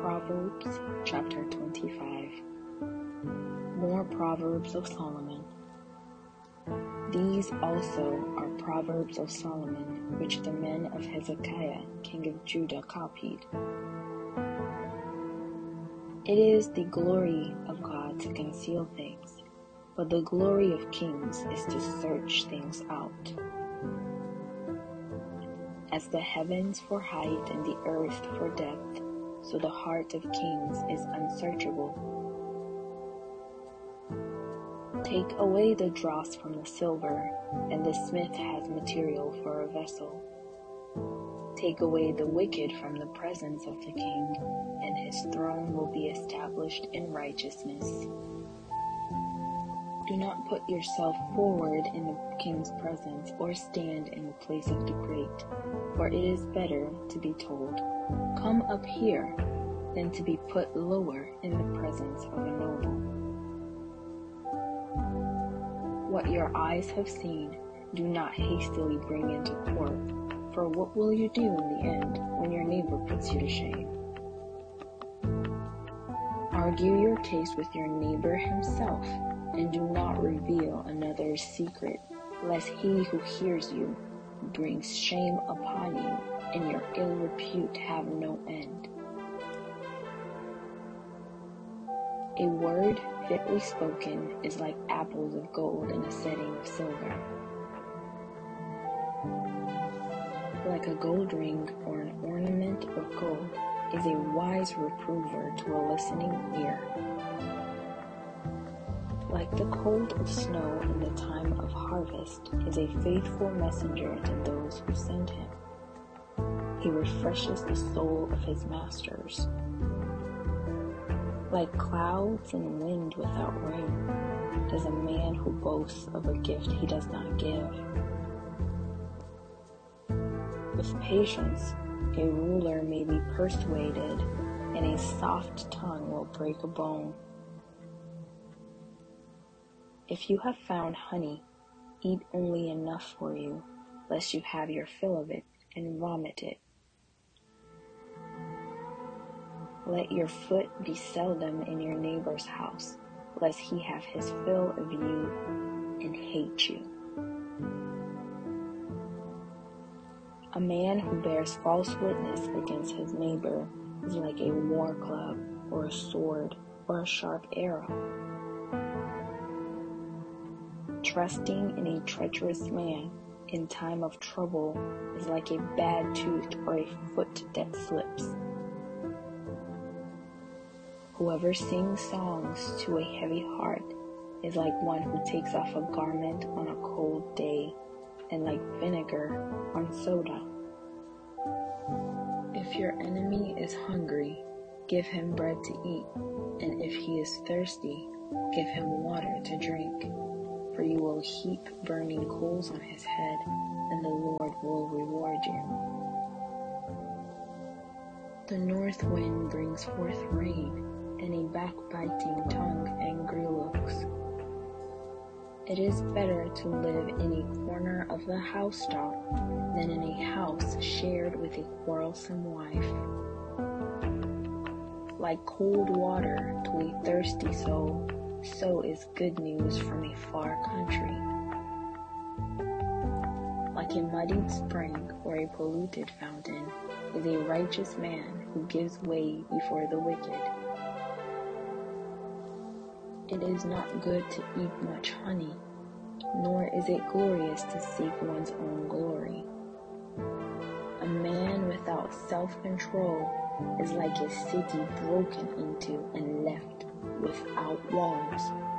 Proverbs chapter 25 More Proverbs of Solomon. These also are Proverbs of Solomon, which the men of Hezekiah, king of Judah, copied. It is the glory of God to conceal things, but the glory of kings is to search things out. As the heavens for height and the earth for depth, so the heart of kings is unsearchable. Take away the dross from the silver, and the smith has material for a vessel. Take away the wicked from the presence of the king, and his throne will be established in righteousness. Do not put yourself forward in the king's presence, or stand in the place of the great, for it is better to be told, Come up here, than to be put lower in the presence of a noble. What your eyes have seen, do not hastily bring into court, for what will you do in the end when your neighbor puts you to shame? Argue your case with your neighbor himself, and do not reveal another's secret, lest he who hears you brings shame upon you, and your ill repute have no end. A word fitly spoken is like apples of gold in a setting of silver. Like a gold ring or an ornament of gold is a wise reprover to a listening ear. Like the cold of snow in the time of harvest is a faithful messenger to those who send him. He refreshes the soul of his masters. Like clouds and wind without rain is a man who boasts of a gift he does not give. With patience, a ruler may be persuaded, and a soft tongue will break a bone. If you have found honey, eat only enough for you, lest you have your fill of it and vomit it. Let your foot be seldom in your neighbor's house, lest he have his fill of you and hate you. A man who bears false witness against his neighbor is like a war club or a sword or a sharp arrow. Trusting in a treacherous man in time of trouble is like a bad tooth or a foot that slips. Whoever sings songs to a heavy heart is like one who takes off a garment on a cold day and like vinegar on soda. If your enemy is hungry, give him bread to eat, and if he is thirsty, give him water to drink. For you will heap burning coals on his head, and the Lord will reward you. The north wind brings forth rain and a backbiting tongue angry looks. It is better to live in a corner of the housetop than in a house shared with a quarrelsome wife. Like cold water to a thirsty soul, so is good news from a far country. Like a muddied spring or a polluted fountain is a righteous man who gives way before the wicked. It is not good to eat much honey, nor is it glorious to seek one's own glory. A man without self control is like a city broken into and left without walls.